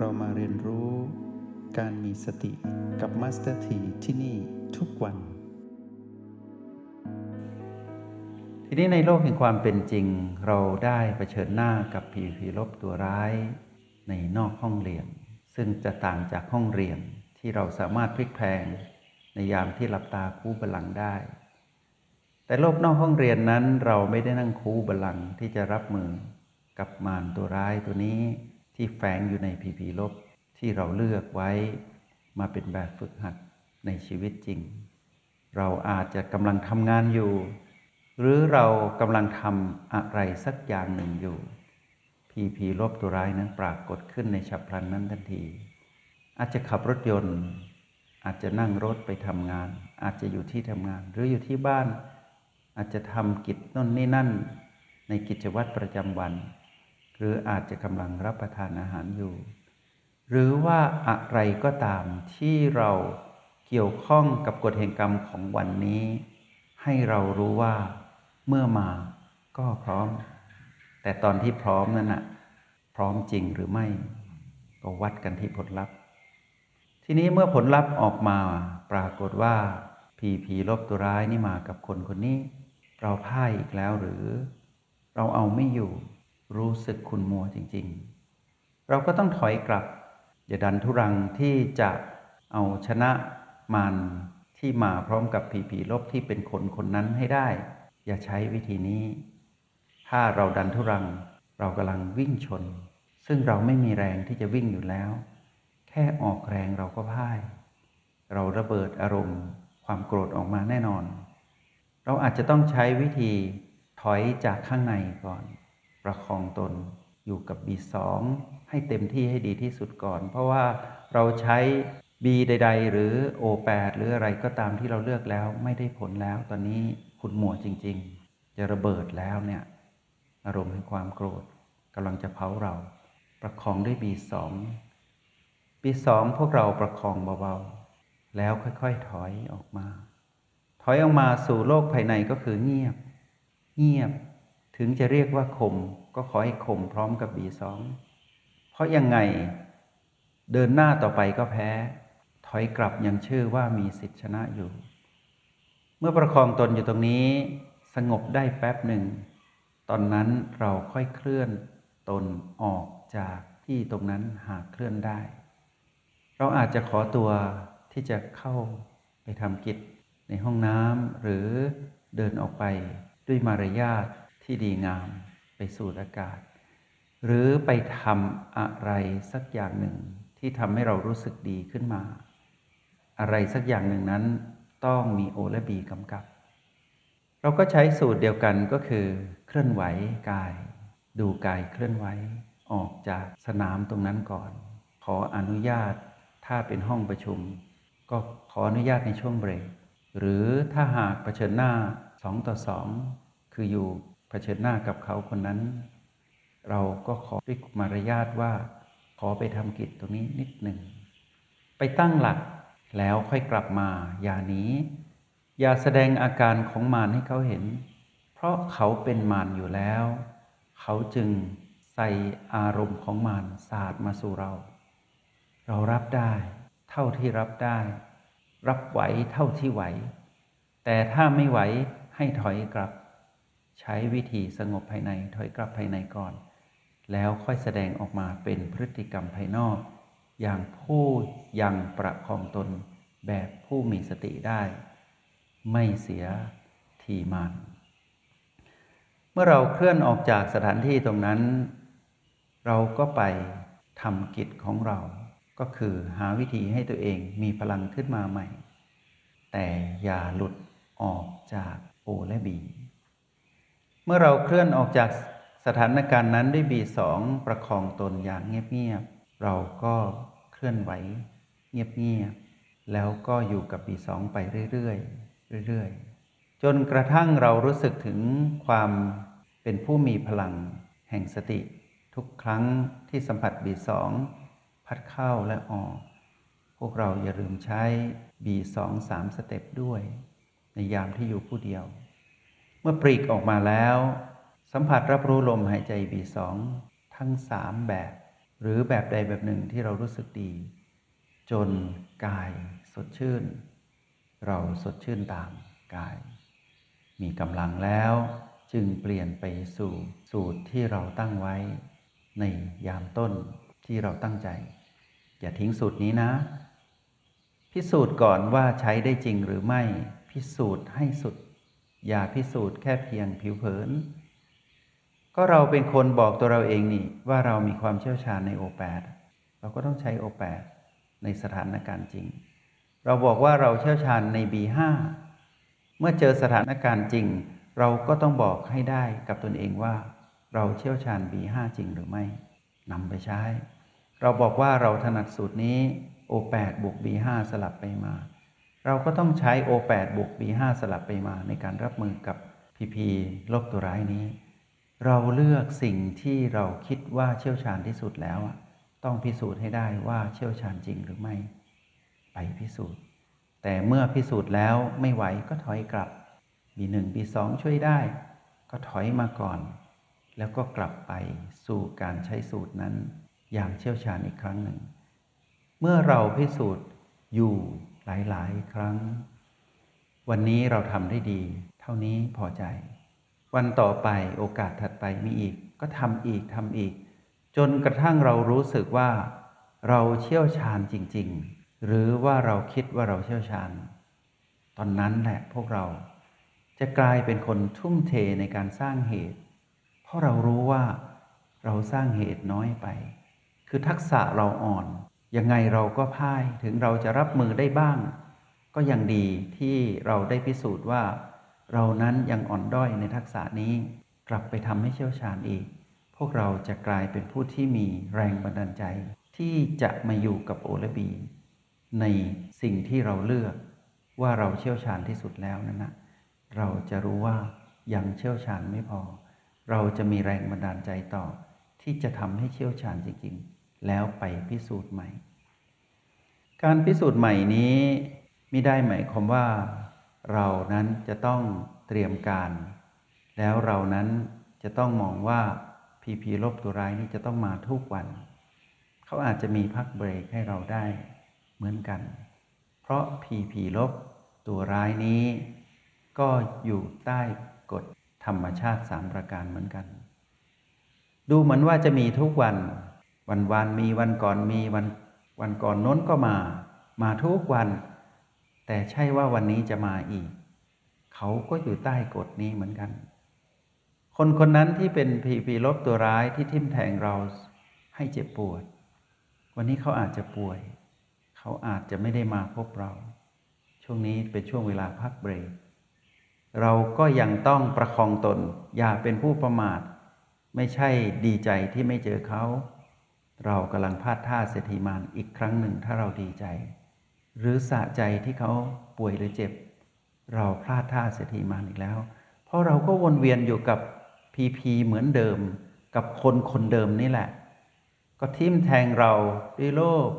เรามาเรียนรู้การมีสติกับ Master T ที่นี่ทุกวัน ทีนี้ในโลกแห่งความเป็นจริง เราได้เผชิญหน้ากับ PP ลบตัวร้ายในนอกห้องเรียน ซึ่งจะต่างจากห้องเรียนที่เราสามารถพลิกแพลงในยามที่หลับตาคู้บัลลังก์ได้ แต่โลกนอกห้องเรียนนั้นเราไม่ได้นั่งคู้บัลลังก์ที่จะรับมือกับมารตัวร้ายตัวนี้ ที่แฝงอยู่ในผีผีลบที่เราเลือกไว้มาเป็นแบบฝึกหัดในชีวิตจริง เราอาจจะกำลังทำงานอยู่ หรือเรากำลังทำอะไรสักอย่างหนึ่งอยู่ผีผีลบตัวร้ายนั้นปรากฏขึ้นในฉับพลันนั้นทันที อาจจะขับรถยนต์ อาจจะนั่งรถไปทำงาน อาจจะอยู่ที่ทำงาน หรืออยู่ที่บ้าน อาจจะทำกิจน่นนี่นั่น ในกิจวัตรประจำวัน หรืออาจจะกำลังรับประทานอาหารอยู่ หรือว่าอะไรก็ตามที่เราเกี่ยวข้องกับกฎแห่งกรรมของวันนี้ ให้เรารู้ว่าเมื่อมาก็พร้อม แต่ตอนที่พร้อมนั้นนะพร้อมจริงหรือไม่ ก็วัดกันที่ผลลัพธ์ ทีนี้เมื่อผลลัพธ์ออกมาปรากฏว่าผีผีลบตัวร้ายนี่มากับคนคนนี้ เราพ่ายอีกแล้วหรือ เราเอาไม่อยู่ รู้สึกคุณมัวจริง ๆ เราก็ต้องถอยกลับ อย่าดันทุรังที่จะเอาชนะมันที่มาพร้อมกับผีผีลบที่เป็นคนคนนั้นให้ได้ อย่าใช้วิธีนี้ ถ้าเราดันทุรัง เรากำลังวิ่งชน ซึ่งเราไม่มีแรงที่จะวิ่งอยู่แล้ว แค่ออกแรงเราก็พ่าย เราระเบิดอารมณ์ ความโกรธออกมาแน่นอน เราอาจจะต้องใช้วิธีถอยจากข้างในก่อน ประคองตนอยู่กับ B2 ให้เต็มที่ให้ดีที่สุดก่อน เพราะว่าเราใช้ B ใด ๆ หรือ O8 หรืออะไรก็ตามที่เราเลือกแล้วไม่ได้ผลแล้วตอนนี้ขุดหมัวจริง ๆ จะระเบิดแล้วเนี่ยอารมณ์แห่งความโกรธกำลังจะเผาเรา ประคองด้วย B2 B2 พวกเราประคองเบาๆแล้วค่อยๆถอยออกมา ถอยออกมาสู่โลกภายในก็คือเงียบ เงียบ ถึงจะเรียกว่าคมก็ขอให้คมพร้อมกับ B2 เพราะยังไงเดินหน้าต่อไปก็แพ้ ถอยกลับยังเชื่อว่ามีสิทธิชนะอยู่ เมื่อประคองตนอยู่ตรงนี้ สงบได้แป๊บหนึ่ง ตอนนั้นเราค่อยเคลื่อนตนออกจากที่ตรงนั้นหากเคลื่อนได้ เราอาจจะขอตัวที่จะเข้าไปทำกิจในห้องน้ำหรือเดินออกไปด้วยมารยาท ที่ดีงามไปสูดอากาศ หรือไปทำอะไรสักอย่างหนึ่งที่ทำให้เรารู้สึกดีขึ้นมา อะไรสักอย่างหนึ่งนั้นต้องมีโอและบีกำกับ เราก็ใช้สูตรเดียวกันก็คือ เคลื่อนไหวกาย ดูกายเคลื่อนไหวออกจากสนามตรงนั้นก่อน ขออนุญาตถ้าเป็นห้องประชุม ก็ขออนุญาตในช่วงเบรก หรือถ้าหากเผชิญหน้าสองต่อสองคืออยู่ เผชิญหน้ากับเขาคนนั้น เราก็ขอด้วยมารยาทว่า ขอไปทำกิจตรงนี้นิดหนึ่ง ไปตั้งหลักแล้วค่อยกลับมา อย่าหนีอย่าแสดงอาการของมารให้เขาเห็น เพราะเขาเป็นมารอยู่แล้ว เขาจึงใส่อารมณ์ของมารสาดมาสู่เรา เรารับได้ เท่าที่รับได้ รับไหวเท่าที่ไหว แต่ถ้าไม่ไหวให้ถอยกลับ ใช้วิธีสงบภายในถอยกลับภายในก่อน แล้วค่อยแสดงออกมาเป็นพฤติกรรมภายนอก อย่างผู้ยังประคองตนแบบผู้มีสติได้ ไม่เสียทีมานเมื่อเราเคลื่อนออกจากสถานที่ตรงนั้น เราก็ไปทำกิจของเรา ก็คือหาวิธีให้ตัวเองมีพลังขึ้นมาใหม่ แต่อย่าหลุดออกจากโอและบี เมื่อเราเคลื่อนออกจากสถานการณ์นั้นด้วยบีสองประคองตนอย่างเงียบๆเราก็เคลื่อนไหวเงียบๆแล้วก็อยู่กับบีสองไปเรื่อยๆเรื่อยๆจนกระทั่งเรารู้สึกถึงความเป็นผู้มีพลังแห่งสติ ทุกครั้งที่สัมผัสบีสองพัดเข้าและออก พวกเราอย่าลืมใช้บีสองสามสเต็ปด้วย ในยามที่อยู่ผู้เดียว มื่อปลีกออกมาแล้ว สัมผัสรับรู้ลมหายใจบีสองทั้งสามแบบ หรือแบบใดแบบหนึ่งที่เรารู้สึกดี จนกายสดชื่น เราสดชื่นตามกาย มีกำลังแล้วจึงเปลี่ยนไปสู่สูตรที่เราตั้งไว้ ในยามต้นที่เราตั้งใจ อย่าทิ้งสูตรนี้นะ พิสูจน์ก่อนว่าใช้ได้จริงหรือไม่ พิสูจน์ให้สุด อย่าพิสูจน์แค่เพียงผิวเผิน ก็เราเป็นคนบอกตัวเราเองนี่ว่าเรามีความเชี่ยวชาญในโอแปดเราก็ต้องใช้โอแปดในสถานการณ์จริง เราบอกว่าเราเชี่ยวชาญใน B5 เมื่อเจอสถานการณ์จริง เราก็ต้องบอกให้ได้กับตนเองว่า เราเชี่ยวชาญ B5 จริงหรือไม่นำไปใช้ เราบอกว่าเราถนัดสูตรนี้ O8 บวก B5 สลับไปมา เราก็ต้องใช้ O8 บวก B5 สลับไปมาในการรับมือกับ PP ลบตัวร้ายนี้ เราเลือกสิ่งที่เราคิดว่าเชี่ยวชาญที่สุดแล้วอะต้องพิสูจน์ให้ได้ว่าเชี่ยวชาญจริงหรือไม่ ไปพิสูจน์ แต่เมื่อพิสูจน์แล้วไม่ไหวก็ถอยกลับ B1 B2 ช่วยได้ ก็ถอยมาก่อน แล้วก็กลับไปสู่การใช้สูตรนั้น อย่างเชี่ยวชาญอีกครั้งหนึ่ง เมื่อเราพิสูจน์อยู่ หลาย ๆ ครั้ง วันนี้เราทำได้ดี เท่านี้พอใจ วันต่อไปโอกาสถัดไปมีอีก ก็ทำอีกทำอีก จนกระทั่งเรารู้สึกว่า เราเชี่ยวชาญจริง ๆ หรือว่าเราคิดว่าเราเชี่ยวชาญ ตอนนั้นแหละพวกเราจะกลายเป็นคนทุ่มเทในการสร้างเหตุ เพราะเรารู้ว่าเราสร้างเหตุน้อยไป คือทักษะเราอ่อน ยังไงเราก็พ่ายถึงเราจะรับมือได้บ้าง ก็ยังดีที่เราได้พิสูจน์ว่า เรานั้นยังอ่อนด้อยในทักษะนี้ กลับไปทำให้เชี่ยวชาญอีก พวกเราจะกลายเป็นผู้ที่มีแรงบันดาลใจ ที่จะมาอยู่กับโอและบี ในสิ่งที่เราเลือกว่าเราเชี่ยวชาญที่สุดแล้วนั่นนะเราจะรู้ว่ายังเชี่ยวชาญไม่พอ เราจะมีแรงบันดาลใจต่อ ที่จะทำให้เชี่ยวชาญจริงๆ แล้วไปพิสูจน์ใหม่ การพิสูจน์ใหม่นี้ไม่ได้หมายความว่า เรานั้นจะต้องเตรียมการ แล้วเรานั้นจะต้องมองว่าพีพีลบตัวร้ายนี้จะต้องมาทุกวัน เขาอาจจะมีพักเบรกให้เราได้เหมือนกัน เพราะพีพีลบตัวร้ายนี้ ก็อยู่ใต้กฎธรรมชาติสามประการเหมือนกัน ดูเหมือนว่าจะมีทุกวัน วันวานมีวันก่อนมีวันวันก่อนน้นก็มา มาทุกวัน แต่ใช่ว่าวันนี้จะมาอีก เขาก็อยู่ใต้กฎนี้เหมือนกัน คนคนนั้นที่เป็นผีผีลบตัวร้ายที่ทิ่มแทงเราให้เจ็บปวด วันนี้เขาอาจจะป่วย เขาอาจจะไม่ได้มาพบเรา ช่วงนี้เป็นช่วงเวลาพักเบรกเราก็ยังต้องประคองตน อย่าเป็นผู้ประมาท ไม่ใช่ดีใจที่ไม่เจอเขา เรากำลังพลาดท่าเศรษฐีมานอีกครั้งหนึ่งถ้าเราดีใจ หรือสะใจที่เขาป่วยหรือเจ็บ เราพลาดท่าเศรษฐีมานอีกแล้ว เพราะเราก็วนเวียนอยู่กับพีพีเหมือนเดิม กับคนคนเดิมนี่แหละ ก็ทิ่มแทงเราด้วยโลภ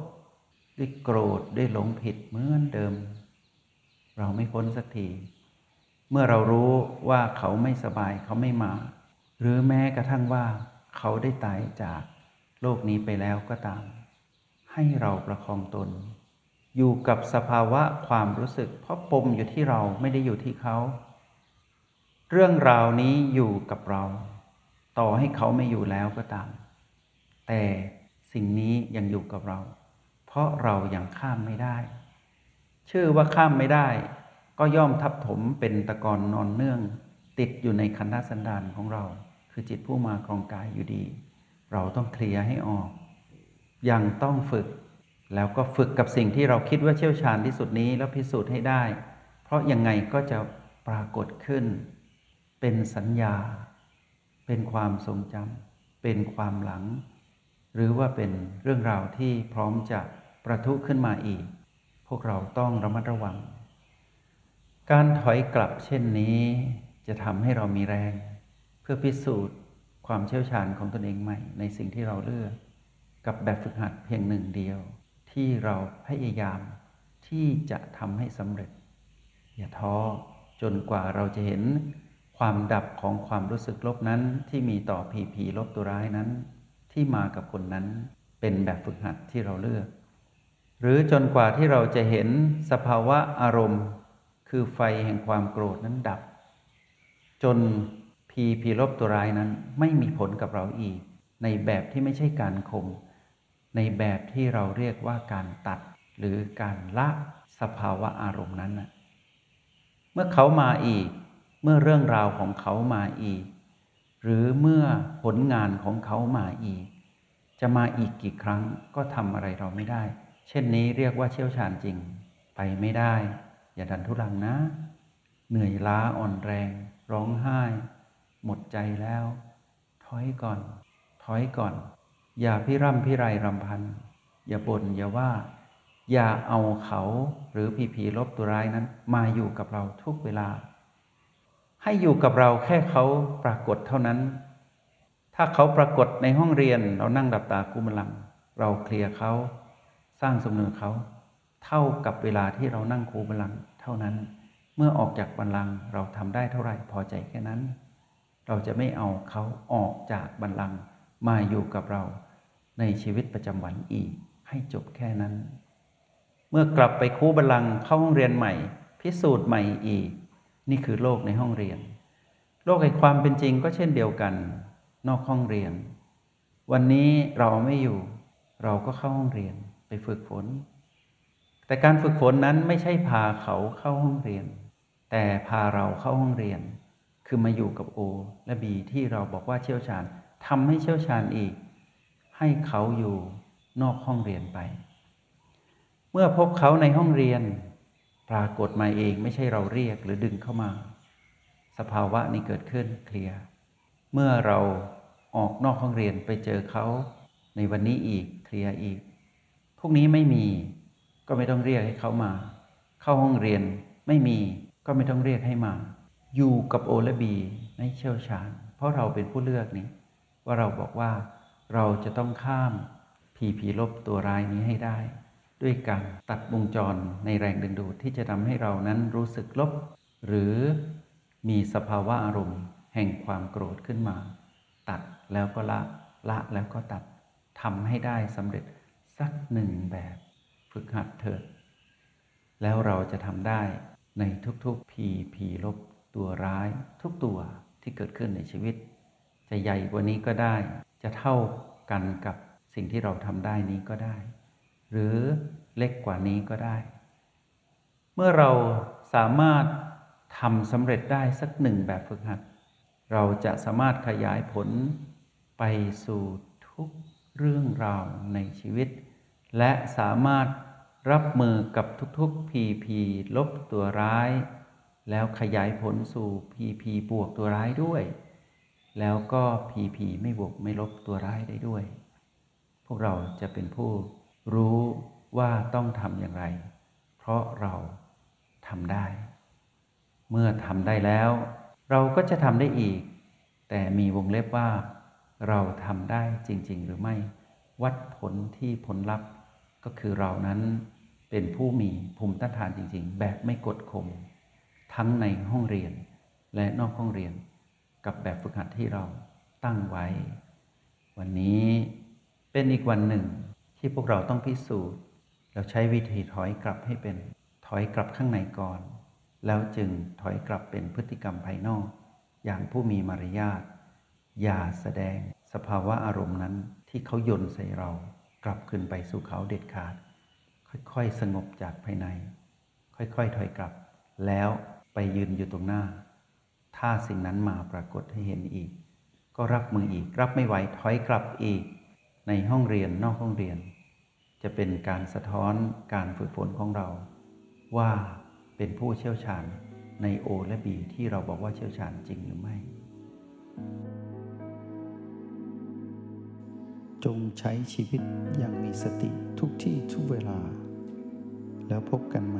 ด้วยโกรธด้วยหลงผิดเหมือนเดิม เราไม่พ้นสักทีเมื่อเรารู้ว่าเขาไม่สบายเขาไม่มา หรือแม้กระทั่งว่าเขาได้ตายจาก โลกนี้ไปแล้วก็ตาม ให้เราประคองตน อยู่กับสภาวะความรู้สึก เพราะปมอยู่ที่เราไม่ได้อยู่ที่เขา เรื่องราวนี้อยู่กับเรา ต่อให้เขาไม่อยู่แล้วก็ตาม แต่สิ่งนี้ยังอยู่กับเรา เพราะเรายัางข้ามไม่ได้ ชื่อว่าข้ามไม่ได้ ก็ย่อมทับถมเป็นตะกอนนอนเนื่อง ติดอยู่ในคันธสันดานของเรา คือจิตผู้มาครองกายอยู่ดี เราต้องเคลียร์ให้ออก ยังต้องฝึก แล้วก็ฝึกกับสิ่งที่เราคิดว่าเชี่ยวชาญที่สุดนี้แล้วพิสูจน์ให้ได้ เพราะยังไงก็จะปรากฏขึ้น เป็นสัญญา เป็นความทรงจำเป็นความหลัง หรือว่าเป็นเรื่องราวที่พร้อมจะประทุขึ้นมาอีก พวกเราต้องระมัดระวัง การถอยกลับเช่นนี้จะทำให้เรามีแรง เพื่อพิสูจน์ ความเชี่ยวชาญของตนเองใหม่ ในสิ่งที่เราเลือกกับแบบฝึกหัดเพียงหนึ่งเดียว ที่เราพยายามที่จะทำให้สำเร็จ อย่าท้อจนกว่าเราจะเห็นความดับของความรู้สึกลบนั้นที่มีต่อผีผีลบตัวร้ายนั้น ที่มากับคนนั้นเป็นแบบฝึกหัดที่เราเลือก หรือจนกว่าที่เราจะเห็นสภาวะอารมณ์ คือไฟแห่งความโกรธนั้นดับ จน พีพีลบตัวร้ายนั้นไม่มีผลกับเราอีก ในแบบที่ไม่ใช่การข่มในแบบที่เราเรียกว่าการตัด หรือการละสภาวะอารมณ์นั้นนะเมื่อเขามาอีก เมื่อเรื่องราวของเขามาอีก หรือเมื่อผลงานของเขามาอีก จะมาอีกกี่ครั้งก็ทำอะไรเราไม่ได้ เช่นนี้เรียกว่าเชี่ยวชาญจริง ไปไม่ได้ อย่าดันทุรังนะ เหนื่อยล้าอ่อนแรง ร้องไห้ หมดใจแล้ว ถอยก่อน ถอยก่อน อย่าพิร่ำพิไรรำพัน อย่าบน่นอย่าว่า อย่าเอาเขาหรือผีผีลบตัวร้ายนั้น มาอยู่กับเราทุกเวลา ให้อยู่กับเราแค่เขาปรากฏเท่านั้น ถ้าเขาปรากฏในห้องเรียนเรานั่งดับตากุมลัง เราเคลียร์เขาสร้างสมนุนเขาเท่ากับเวลาที่เรานั่งคูบัลลังเท่านั้น เมื่อออกจากบัลลังเราทำได้เท่าไหร่พอใจแค่นั้น เราจะไม่เอาเขาออกจากบัลลังก์มาอยู่กับเราในชีวิตประจำวันอีก ให้จบแค่นั้น เมื่อกลับไปคูบัลลังก์เข้าห้องเรียนใหม่ พิสูจน์ใหม่อีก นี่คือโลกในห้องเรียน โลกแห่งความเป็นจริงก็เช่นเดียวกัน นอกห้องเรียน วันนี้เราไม่อยู่ เราก็เข้าห้องเรียนไปฝึกฝน แต่การฝึกฝนนั้นไม่ใช่พาเขาเข้าห้องเรียน แต่พาเราเข้าห้องเรียน คือมาอยู่กับโอและบีที่เราบอกว่าเชี่ยวชาญทำให้เชี่ยวชาญอีก ให้เขาอยู่นอกห้องเรียนไป เมื่อพบเขาในห้องเรียน ปรากฏมาเองไม่ใช่เราเรียกหรือดึงเข้ามา สภาวะนี้เกิดขึ้นเคลียร์เมื่อเราออกนอกห้องเรียนไปเจอเขาในวันนี้อีกเคลียร์อีกพวกนี้ไม่มีก็ไม่ต้องเรียกให้เขามา เข้าห้องเรียนไม่มีก็ไม่ต้องเรียกให้มา อยู่กับโอและบีในเชี่ยวชาญ เพราะเราเป็นผู้เลือกนี้ว่าเราบอกว่าเราจะต้องข้ามผีผีลบตัวร้ายนี้ให้ได้ ด้วยการตัดวงจรในแรงดึงดูดที่จะทำให้เรานั้นรู้สึกลบ หรือมีสภาวะอารมณ์แห่งความโกรธขึ้นมา ตัดแล้วก็ละละแล้วก็ตัดทำให้ได้สำเร็จสักหนึ่งแบบฝึกหัดเถิด แล้วเราจะทำได้ในทุกๆผีผีลบ ตัวร้ายทุกตัวที่เกิดขึ้นในชีวิต จะใหญ่กว่านี้ก็ได้ จะเท่ากันกับสิ่งที่เราทำได้นี้ก็ได้ หรือเล็กกว่านี้ก็ได้ เมื่อเราสามารถทำสำเร็จได้สักหนึ่งแบบฝึกหัด เราจะสามารถขยายผลไปสู่ทุกเรื่องราวในชีวิต และสามารถรับมือกับทุกๆ พีพีลบตัวร้าย แล้วขยายผลสู่พีพีบวกตัวร้ายด้วย แล้วก็พีพีไม่บวกไม่ลบตัวร้ายได้ด้วย พวกเราจะเป็นผู้รู้ว่าต้องทำอย่างไร เพราะเราทำได้ เมื่อทำได้แล้ว เราก็จะทำได้อีก แต่มีวงเล็บว่า เราทำได้จริง ๆ หรือไม่ วัดผลที่ผลลัพธ์ก็คือเรานั้นเป็นผู้มีภูมิต้านทานจริง ๆ แบบไม่กดข่ม ทั้งในห้องเรียน และนอกห้องเรียน กับแบบฝึกหัดที่เราตั้งไว้ วันนี้เป็นอีกวันหนึ่งที่พวกเราต้องพิสูจน์ เราใช้วิธีถอยกลับให้เป็นถอยกลับข้างในก่อน แล้วจึงถอยกลับเป็นพฤติกรรมภายนอก อย่างผู้มีมารยาทอย่าแสดงสภาวะอารมณ์นั้นที่เขายนใส่เรากลับขึ้นไปสู่เขาเด็ดขาด ค่อยๆ สงบจากภายใน ค่อยๆ ถอยกลับ แล้ว ไปยืนอยู่ตรงหน้า ถ้าสิ่งนั้นมาปรากฏให้เห็นอีก ก็รับมืออีก รับไม่ไหวถอยกลับอีก ในห้องเรียนนอกห้องเรียน จะเป็นการสะท้อนการฝึกฝนของเรา ว่าเป็นผู้เชี่ยวชาญใน O และ B ที่เราบอกว่าเชี่ยวชาญจริงหรือไม่ จงใช้ชีวิตอย่างมีสติทุกที่ทุกเวลา แล้วพบกันใหม่